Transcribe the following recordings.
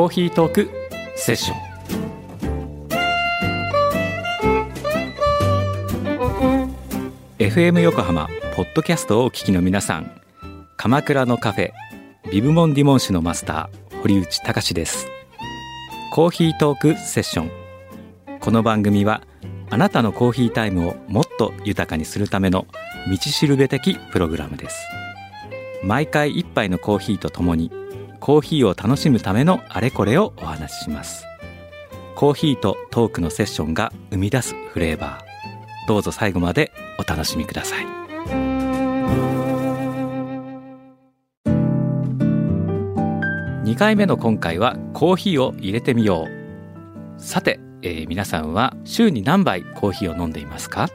コーヒートークセッション」FM 横浜ポッドキャストをお聞きの皆さん。鎌倉のカフェビブモンディモン酒のマスター堀内隆です。コーヒートークセッション。この番組はあなたのコーヒータイムをもっと豊かにするための道しるべ的プログラムです。毎回一杯のコーヒーとともにコーヒーを楽しむためのあれこれをお話しします。コーヒーとトークのセッションが生み出すフレーバー。どうぞ最後までお楽しみください。2回目の今回はコーヒーを入れてみよう。さて、えー皆さんは週に何杯コーヒーを飲んでいますか？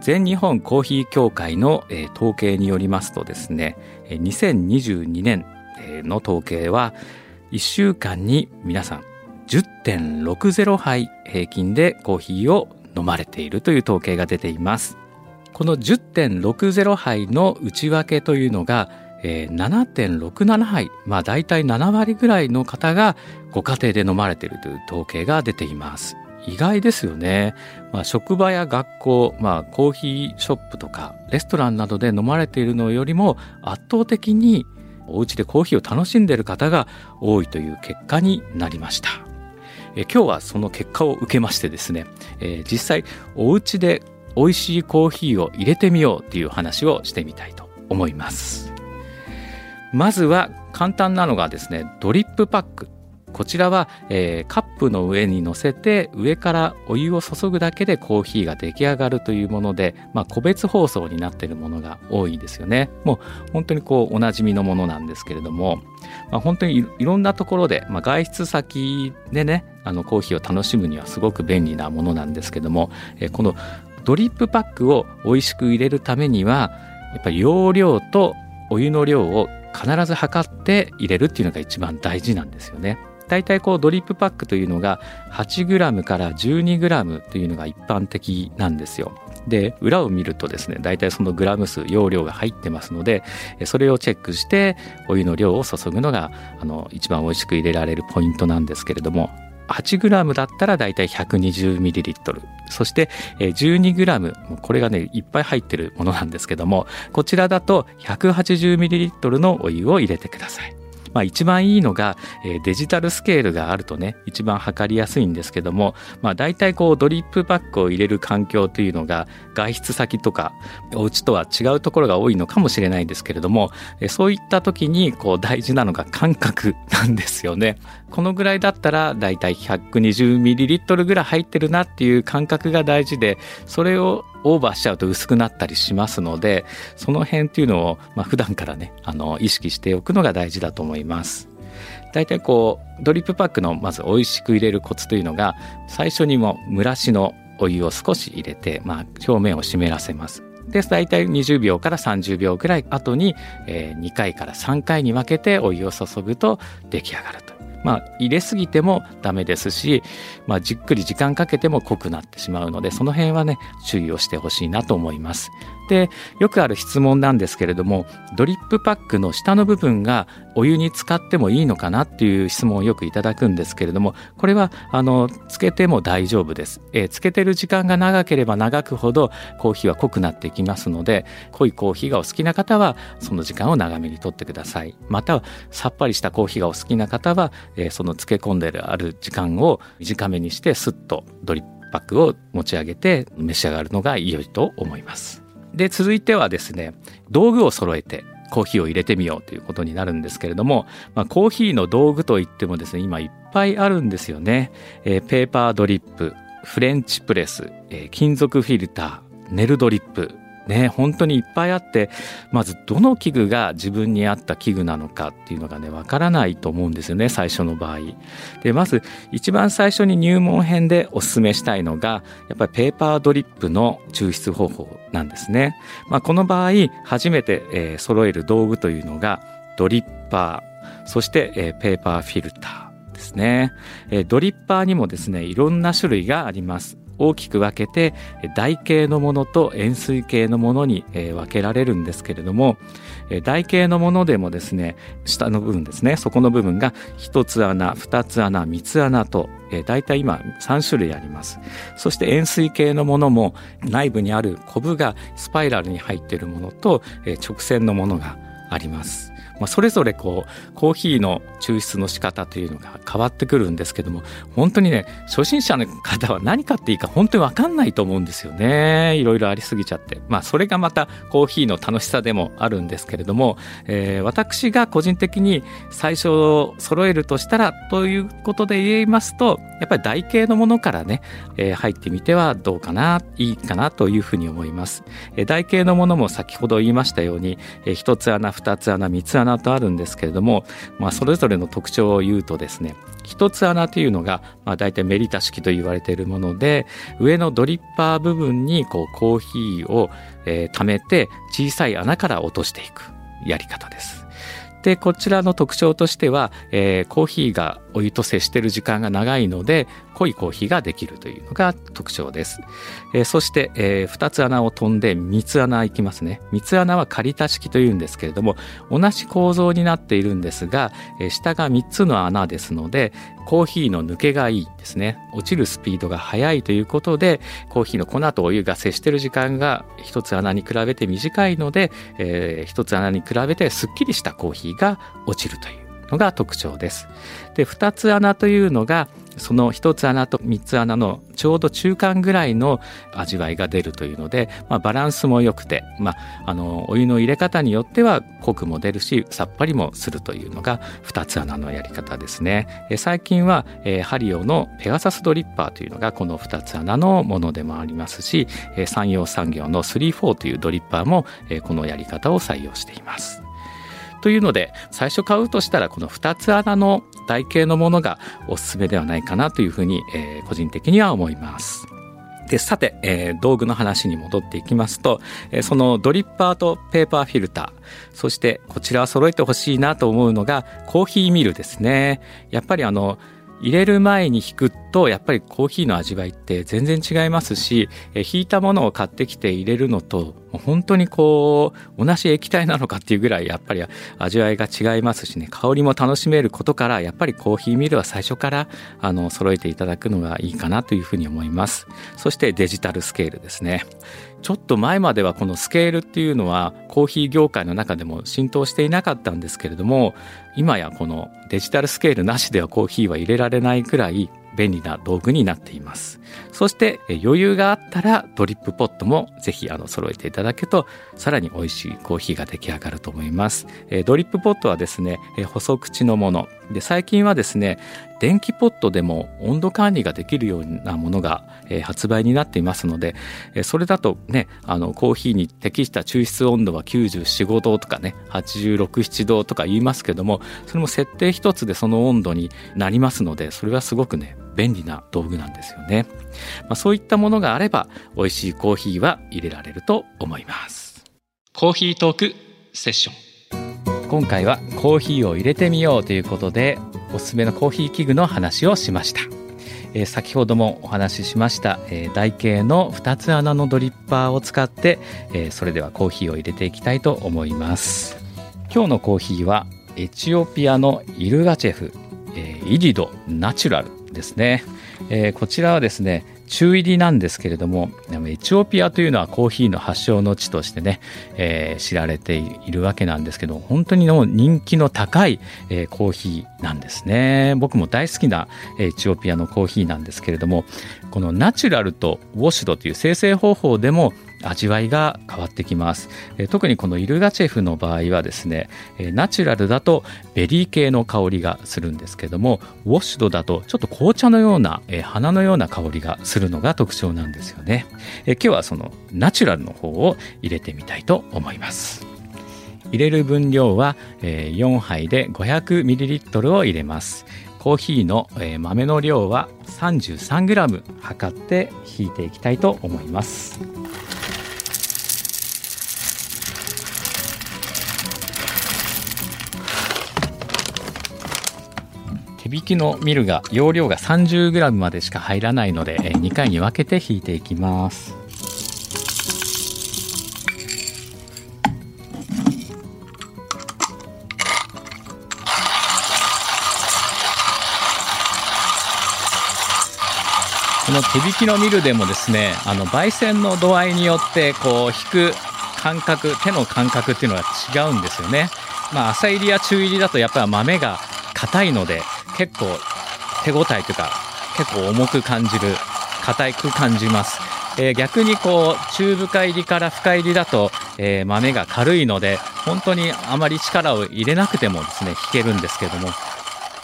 全日本コーヒー協会の、えー統計によりますとですねえー2022年の統計は1週間に皆さん10.60杯平均でコーヒーを飲まれているという統計が出ています。この10.60杯の内訳というのが、えー7.67杯まあ大体7割ぐらいの方がご家庭で飲まれているという統計が出ています。意外ですよね、まあ、職場や学校、まあ、コーヒーショップとかレストランなどで飲まれているのよりも圧倒的にお家でコーヒーを楽しんでいる方が多いという結果になりました。え今日はその結果を受けましてですね、えー実際お家で美味しいコーヒーを入れてみようっていう話をしてみたいと思います。まずは簡単なのがですねドリップパック。こちらは、えーカップの上に乗せて上からお湯を注ぐだけでコーヒーが出来上がるというもので、まあ、個別包装になっているものが多いですよねもう本当にこうおなじみのものなんですけれども、まあ、本当にいろんなところで、まあ、外出先でねあのコーヒーを楽しむにはすごく便利なものなんですけども、えーこのドリップパックを美味しく入れるためにはやっぱり容量とお湯の量を必ず測って入れるっていうのが一番大事なんですよね。だいたいこうドリップパックというのが 8g から 12g というのが一般的なんですよ。で裏を見るとですねだいたいそのグラム数容量が入ってますのでそれをチェックしてお湯の量を注ぐのがあの一番美味しく入れられるポイントなんですけれども 8g だったらだいたい 120ml そして 12g これがねいっぱい入ってるものなんですけどもこちらだと 180ml のお湯を入れてください。まあ、一番いいのが、えデジタルスケールがあるとね一番測りやすいんですけども、まあ、大体こうドリップバッグを入れる環境というのが外出先とかお家とは違うところが多いのかもしれないんですけれどもえそういった時にこう大事なのが感覚なんですよね。このぐらいだったら大体 120ml ぐらい入ってるなっていう感覚が大事でそれをオーバーしちゃうと薄くなったりしますのでその辺っていうのを、まあ、普段からねあの意識しておくのが大事だと思います。大体こうドリップパックのまず美味しく入れるコツというのが最初にも蒸らしのお湯を少し入れて、まあ、表面を湿らせます。で大体20秒から30秒ぐらい後に、え2回から3回に分けてお湯を注ぐと出来上がると。まあ、入れすぎてもダメですし、まあ、じっくり時間かけても濃くなってしまうのでその辺はね注意をしてほしいなと思います。でよくある質問なんですけれどもドリップパックの下の部分がお湯に使ってもいいのかなっていう質問をよくいただくんですけれどもこれはあのつけても大丈夫です、えーつけてる時間が長ければ長くほどコーヒーは濃くなっていきますので濃いコーヒーがお好きな方はその時間を長めにとってください。またはさっぱりしたコーヒーがお好きな方は、えーその漬け込んである時間を短めにしてスッとドリップパックを持ち上げて召し上がるのが良いと思います。で続いてはですね道具を揃えてコーヒーを入れてみようということになるんですけれども、まあ、コーヒーの道具といってもですね今いっぱいあるんですよね、えーペーパードリップフレンチプレス、えー金属フィルターネルドリップね、本当にいっぱいあってまずどの器具が自分に合った器具なのかっていうのがねわからないと思うんですよね最初の場合。でまず一番最初に入門編でおすすめしたいのがやっぱりペーパードリップの抽出方法なんですね、まあ、この場合初めて、えー、揃える道具というのがドリッパーそして、えー、ペーパーフィルターですね、えー、ドリッパーにもですねいろんな種類があります。大きく分けて台形のものと円錐形のものに分けられるんですけれども台形のものでもですね下の部分ですね底の部分が1つ穴2つ穴3つ穴と大体今3種類あります。そして円錐形のものも内部にあるコブがスパイラルに入っているものと直線のものがあります。まあ、それぞれこうコーヒーの抽出の仕方というのが変わってくるんですけども本当にね初心者の方は何買っていいか本当に分かんないと思うんですよね。いろいろありすぎちゃって。まあそれがまたコーヒーの楽しさでもあるんですけれども、えー、私が個人的に最初揃えるとしたらということで言いますとやっぱり台形のものからね、えー、入ってみてはどうかないいかなというふうに思います、えー、台形のものも先ほど言いましたように、えー、1つ穴2つ穴3つ穴とあるんですけれども、まあ、それぞれの特徴を言うとですね一つ穴というのが、まあ、大体メリタ式と言われているもので上のドリッパー部分にこうコーヒーを、えー、溜めて小さい穴から落としていくやり方です。でこちらの特徴としては、えー、コーヒーがお湯と接している時間が長いので濃いコーヒーができるというのが特徴です、えー、そして、えー、2つ穴を飛んで3つ穴いきますね。3つ穴は仮田式というんですけれども同じ構造になっているんですが、えー、下が3つの穴ですのでコーヒーの抜けがいいですね。落ちるスピードが速いということでコーヒーの粉とお湯が接している時間が1つ穴に比べて短いので、えー、1つ穴に比べてすっきりしたコーヒーが落ちるという。のが特徴です。で2つ穴というのがその1つ穴と3つ穴のちょうど中間ぐらいの味わいが出るというので、まあ、バランスも良くて、まあ、あのお湯の入れ方によっては濃くも出るしさっぱりもするというのが2つ穴のやり方ですね。え最近は、えー、ハリオのペガサスドリッパーというのがこの2つ穴のものでもありますし、えー、山陽産業の3-4というドリッパーも、えー、このやり方を採用しています。というので最初買うとしたらこの2つ穴の台形のものがおすすめではないかなというふうに、えー、個人的には思います。でさて、えー、道具の話に戻っていきますと、えー、そのドリッパーとペーパーフィルターそしてこちらは揃えてほしいなと思うのがコーヒーミルですねやっぱりあの入れる前に引くとやっぱりコーヒーの味わいって全然違いますしえ引いたものを買ってきて入れるのと本当にこう同じ液体なのかっていうぐらいやっぱり味わいが違いますしね香りも楽しめることからやっぱりコーヒーミルは最初からあの揃えていただくのがいいかなというふうに思います。そしてデジタルスケールですね。ちょっと前まではこのスケールっていうのはコーヒー業界の中でも浸透していなかったんですけれども今やこのデジタルスケールなしではコーヒーは入れられないくらい便利な道具になっています。そして余裕があったらドリップポットもぜひあの揃えていただけとさらに美味しいコーヒーが出来上がると思います。ドリップポットはですね細口のもの。で最近はですね電気ポットでも温度管理ができるようなものが、発売になっていますので、それだとねあのコーヒーに適した抽出温度は945度とかね867度とか言いますけどもそれも設定一つでその温度になりますのでそれはすごくね便利な道具なんですよね、まあ、そういったものがあれば美味しいコーヒーは入れられると思います。コーヒートークセッション。今回はコーヒーを入れてみようということでおすすめのコーヒー器具の話をしました、えー、先ほどもお話ししました、えー、台形の2つ穴のドリッパーを使って、えー、それではコーヒーを入れていきたいと思います。今日のコーヒーはエチオピアのイルガチェフ、えー、イリドナチュラルですね、えー、こちらはですね中入りなんですけれどもエチオピアというのはコーヒーの発祥の地としてね、えー、知られているわけなんですけど本当にの人気の高い、えー、コーヒーなんですね。僕も大好きなエチオピアのコーヒーなんですけれどもこのナチュラルとウォッシュドという精製方法でも味わいが変わってきます、え特にこのイルガチェフの場合はですね、えナチュラルだとベリー系の香りがするんですけどもウォッシュドだとちょっと紅茶のような、え花のような香りがするのが特徴なんですよね、え今日はそのナチュラルの方を入れてみたいと思います。入れる分量は、え4杯で 500ml を入れます。コーヒーの、え豆の量は 33g 測って引いていきたいと思います。手引きのミルが容量が 30g までしか入らないのでえー2回に分けて引いていきます。この手引きのミルでもですねあの焙煎の度合いによってこう引く感覚手の感覚っていうのが違うんですよね。まあ浅入りや中入りだとやっぱり豆が硬いので結構手応えというか結構重く感じる硬く感じます、えー逆にこう中深入りから深入りだと、えー豆が軽いので本当にあまり力を入れなくてもですね引けるんですけども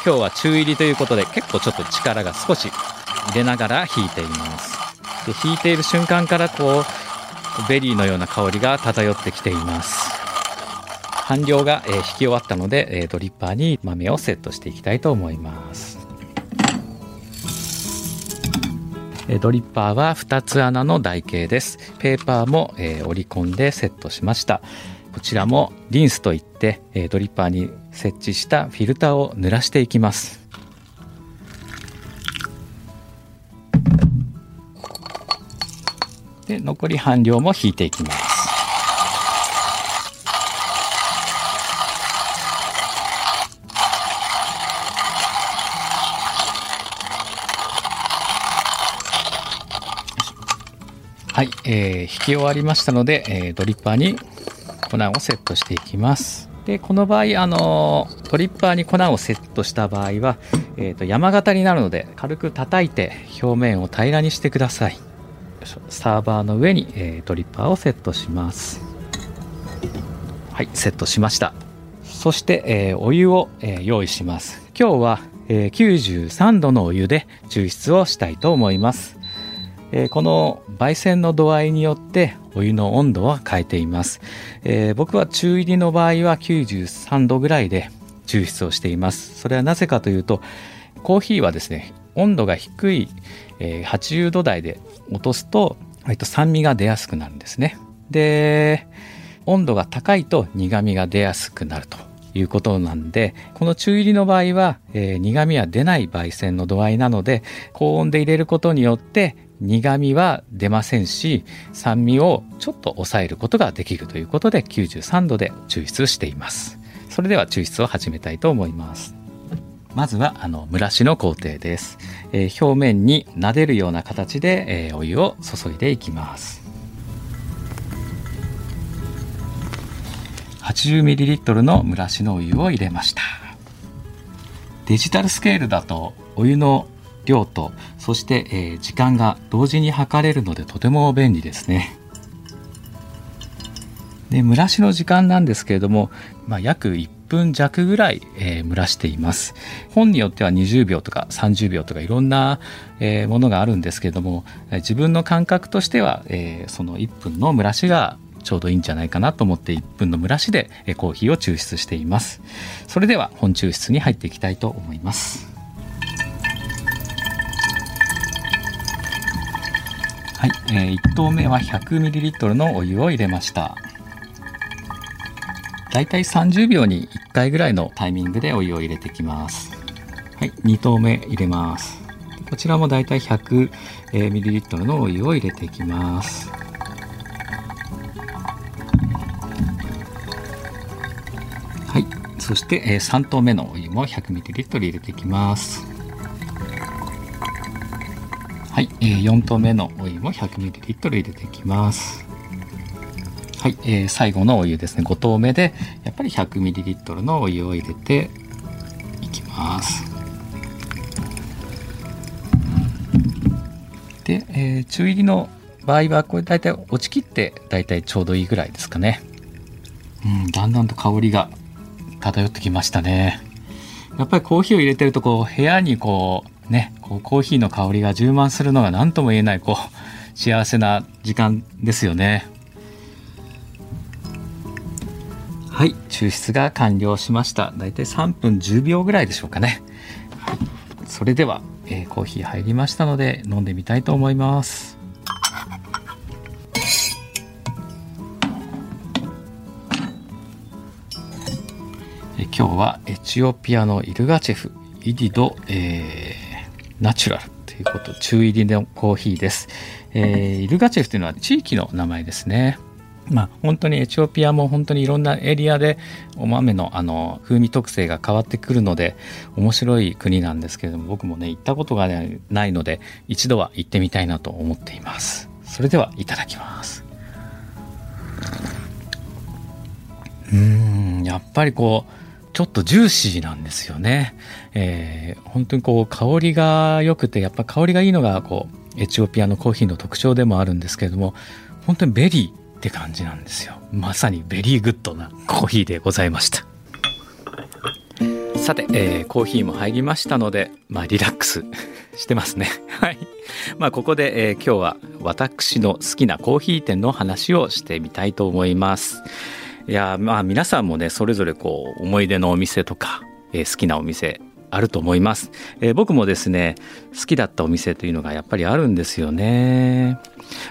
今日は中煎りということで結構ちょっと力が少し入れながら挽いています。で挽いている瞬間からこうベリーのような香りが漂ってきています。半量が、えー挽き終わったので、えードリッパーに豆をセットしていきたいと思います。えードリッパーは2つ穴の台形です。ペーパーも、えー折り込んでセットしました。こちらもリンスといって、えドリッパーに設置したフィルターを濡らしていきます。で残り半量も引いていきますはい、えー引き終わりましたので、えードリッパーに粉をセットしていきます。でこの場合、あのドリッパーに粉をセットした場合は、えーと山形になるので軽く叩いて表面を平らにしてください。サーバーの上に、えードリッパーをセットします。はいセットしました。そして、えーお湯を、えー用意します。今日は、えー93度のお湯で抽出をしたいと思います。えこの焙煎の度合いによってお湯の温度は変えています、えー僕は中入りの場合は93度ぐらいで抽出をしています。それはなぜかというとコーヒーはですね温度が低い、え80度台で落とすと割と酸味が出やすくなるんですね。で温度が高いと苦味が出やすくなるということなんでこの中入りの場合は、えー苦味は出ない焙煎の度合いなので高温で入れることによって苦味は出ませんし酸味をちょっと抑えることができるということで93度で抽出しています。それでは抽出を始めたいと思います。まずはあの蒸らしの工程です、えー表面に撫でるような形で、えーお湯を注いでいきます。80ml の蒸らしのお湯を入れました。デジタルスケールだとお湯の量とそして、えー時間が同時に測れるのでとても便利ですね。で蒸らしの時間なんですけれども、まあ、約1分弱ぐらい、えー蒸らしています。本によっては20秒とか30秒とかいろんな、えーものがあるんですけれどもえ自分の感覚としては、えーその1分の蒸らしがちょうどいいんじゃないかなと思って1分の蒸らしでえーコーヒーを抽出しています。それでは本抽出に入っていきたいと思います。はい、え1投目は 100ml のお湯を入れました。だいたい30秒に1回ぐらいのタイミングでお湯を入れてきます。はい2投目入れます。こちらもだいたい 100ml のお湯を入れていきます。はいそしてえー3投目のお湯も 100ml 入れていきます。はい、えー4投目のお湯も 100ml 入れていきます。はい、えー最後のお湯ですね。5投目でやっぱり 100ml のお湯を入れていきます。で、えー中入りの場合はこれ大体落ちきって大体ちょうどいいぐらいですかね。うんだんだんと香りが漂ってきましたね。やっぱりコーヒーを入れてるとこう部屋にこうねこうコーヒーの香りが充満するのが何とも言えないこう幸せな時間ですよね。はい抽出が完了しました。だいたい3分10秒ぐらいでしょうかね、それでは、えー、コーヒー入りましたので飲んでみたいと思います。今日はエチオピアのイルガチェフイディド、えー、ナチュラルということ中入りのコーヒーです、えー、イルガチェフというのは地域の名前ですね。まあ、本当にエチオピアも本当にいろんなエリアでお豆のあの風味特性が変わってくるので面白い国なんですけれども僕もね行ったことがないので一度は行ってみたいなと思っています。それではいただきます。うんやっぱりこうちょっとジューシーなんですよね、えー、本当にこう香りが良くてやっぱ香りがいいのがこうエチオピアのコーヒーの特徴でもあるんですけれども本当にベリーって感じなんですよ。まさに very good なコーヒーでございました。さて、えー、コーヒーも入りましたのでまあリラックス してますね。はい。まあここで、えー、今日は私の好きなコーヒー店の話をしてみたいと思います。いやまあ皆さんもねそれぞれこう思い出のお店とか、えー、好きなお店あると思います、えー、僕もですね好きだったお店というのがやっぱりあるんですよね、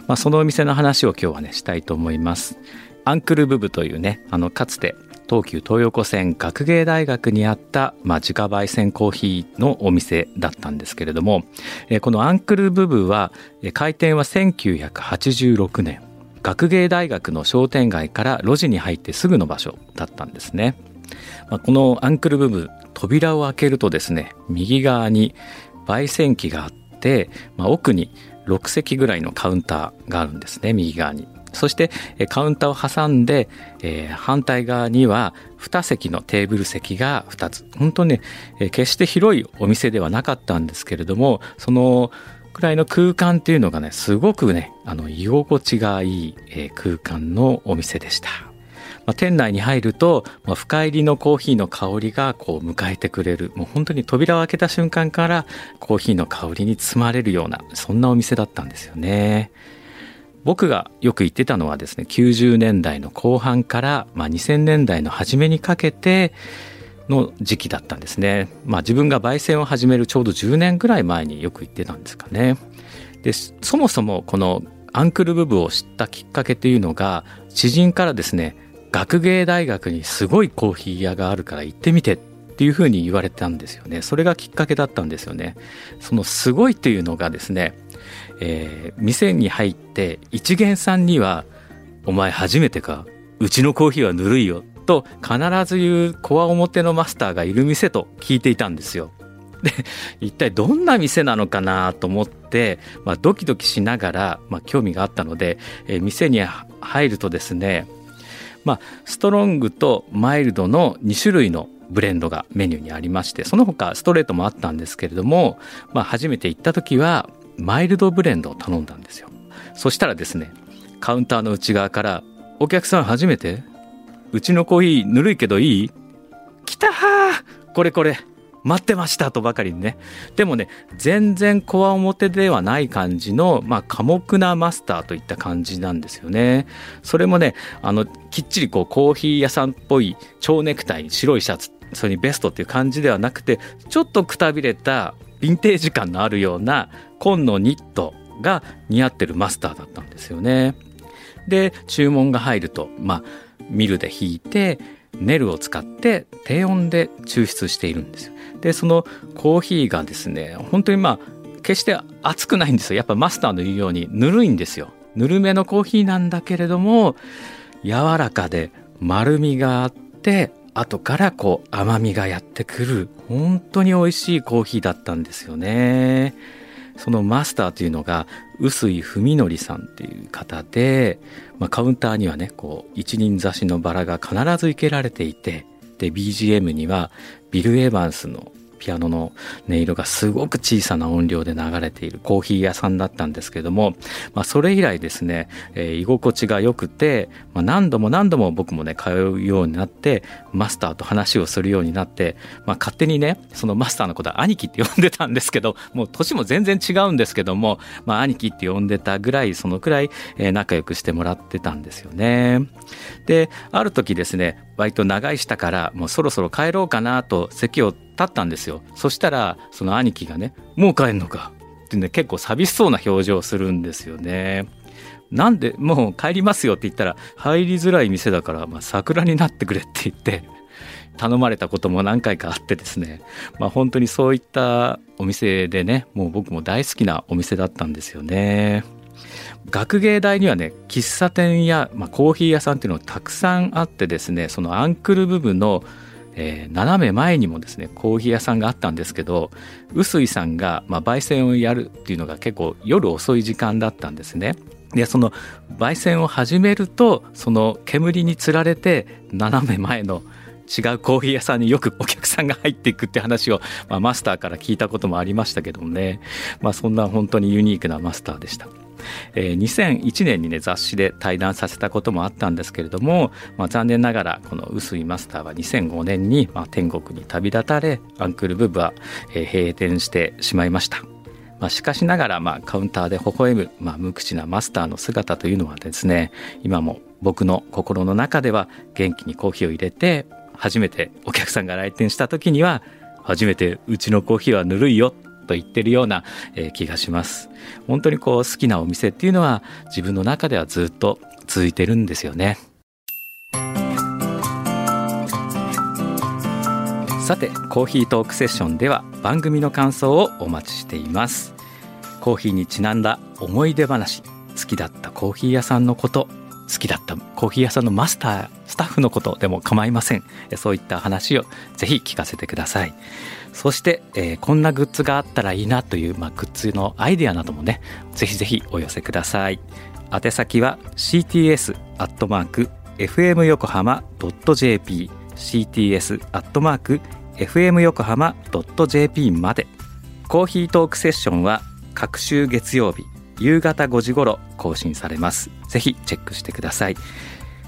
まあ、そのお店の話を今日はねしたいと思います。アンクルブブというねあのかつて東急東横線学芸大学にあった、まあ、自家焙煎コーヒーのお店だったんですけれども、えー、このアンクルブブは開店は1986年。学芸大学の商店街から路地に入ってすぐの場所だったんですね。まあ、このアンクル部分扉を開けるとですね右側に焙煎機があって、まあ、奥に6席ぐらいのカウンターがあるんですね右側に。そしてカウンターを挟んで、えー、反対側には2席のテーブル席が2つ本当にね決して広いお店ではなかったんですけれどもそのくらいの空間っていうのがねすごくねあの居心地がいい、え、空間のお店でした。まあ、店内に入ると、まあ、深入りのコーヒーの香りがこう迎えてくれるもう本当に扉を開けた瞬間からコーヒーの香りに包まれるようなそんなお店だったんですよね。僕がよく行ってたのはですね90年代の後半から、まあ、2000年代の初めにかけての時期だったんですね。まあ自分が焙煎を始めるちょうど10年ぐらい前によく行ってたんですかね。でそもそもこのアンクル部分を知ったきっかけというのが知人からですね学芸大学にすごいコーヒー屋があるから行ってみてっていうふうに言われたんですよねそれがきっかけだったんですよねそのすごいっていうのがですね、えー、店に入って一元さんには「お前初めてか？うちのコーヒーはぬるいよ」と必ず言うこわ表のマスターがいる店と聞いていたんですよ。で一体どんな店なのかなと思って、まあ、ドキドキしながら、まあ、興味があったので、え、店に入るとですねまあ、ストロングとマイルドの2種類のブレンドがメニューにありましてその他ストレートもあったんですけれども、まあ、初めて行った時はマイルドブレンドを頼んだんですよ。そしたらですねカウンターの内側から「お客さん初めてうちのコーヒーぬるいけどいい？来たーこれこれ待ってましたとばかりにね。でもね、全然こわ表ではない感じの、まあ、寡黙なマスターといった感じなんですよね。それもね、あの、きっちりこう、コーヒー屋さんっぽい蝶ネクタイ、白いシャツ、それにベストっていう感じではなくて、ちょっとくたびれた、ヴィンテージ感のあるような、紺のニットが似合ってるマスターだったんですよね。で、注文が入ると、まあ、ミルで引いて、ネルを使って低温で抽出しているんです。よ。でそのコーヒーがですね本当にまあ決して熱くないんですよ。やっぱマスターの言うようにぬるいんですよ。ぬるめのコーヒーなんだけれども柔らかで丸みがあって後からこう甘みがやってくる本当に美味しいコーヒーだったんですよね。そのマスターというのが臼井文則さんっていう方で、まあ、カウンターにはねこう一輪挿しのバラが必ず生けられていてで BGM にはビル・エヴァンスのピアノの音色がすごく小さな音量で流れているコーヒー屋さんだったんですけども、まあ、それ以来ですね、えー、居心地が良くて、まあ、何度も何度も僕もね通うようになってマスターと話をするようになって、まあ、勝手にねそのマスターのことは兄貴って呼んでたんですけどもう年も全然違うんですけども、まあ、兄貴って呼んでたぐらいそのくらい仲良くしてもらってたんですよね。である時ですね割と長い下からもうそろそろ帰ろうかなと席を立ったんですよそしたらその兄貴がね「もう帰んのか」ってね結構寂しそうな表情をするんですよね。なんでもう帰りますよって言ったら入りづらい店だから、まあ、桜になってくれって言って頼まれたことも何回かあってですね、まあ、本当にそういったお店でねもう僕も大好きなお店だったんですよね。学芸大にはね喫茶店や、まあ、コーヒー屋さんっていうのがたくさんあってですねそのアンクル部分の、えー、斜め前にもですねコーヒー屋さんがあったんですけど臼井さんが、まあ、焙煎をやるっていうのが結構夜遅い時間だったんですね。でその焙煎を始めるとその煙につられて斜め前の違うコーヒー屋さんによくお客さんが入っていくって話を、まあ、マスターから聞いたこともありましたけどもね、まあ、そんな本当にユニークなマスターでした。えー、2001年にね雑誌で対談させたこともあったんですけれども、まあ、残念ながらこの臼井マスターは2005年に、まあ、天国に旅立たれアンクルブブは、えー、閉店してしまいました。まあ、しかしながら、まあ、カウンターで微笑む、まあ、無口なマスターの姿というのはですね今も僕の心の中では元気にコーヒーを入れて初めてお客さんが来店した時には初めてうちのコーヒーはぬるいよと言ってるような、え気がします。本当にこう好きなお店っていうのは自分の中ではずっと続いてるんですよね。さてコーヒートークセッションでは番組の感想をお待ちしています。コーヒーにちなんだ思い出話。好きだったコーヒー屋さんのこと。好きだったコーヒー屋さんのマスタースタッフのことでも構いません。そういった話をぜひ聞かせてください。そして、えー、こんなグッズがあったらいいなという、まあ、グッズのアイデアなどもねぜひぜひお寄せください。宛先は cts アットマーク fm 横浜 .jp cts アットマーク fm 横浜 .jp まで。コーヒートークセッションは各週月曜日夕方5時頃更新されます。ぜひチェックしてください。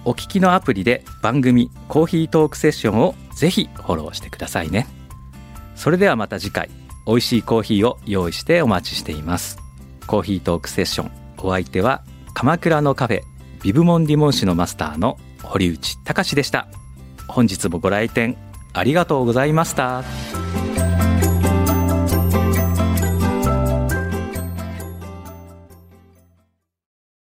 お聞きのアプリで番組コーヒートークセッションをぜひフォローしてくださいね。それではまた次回美味しいコーヒーを用意してお待ちしていますコーヒートークセッションお相手は鎌倉のカフェビブモンディモン氏のマスターの堀内隆でした本日もご来店ありがとうございました。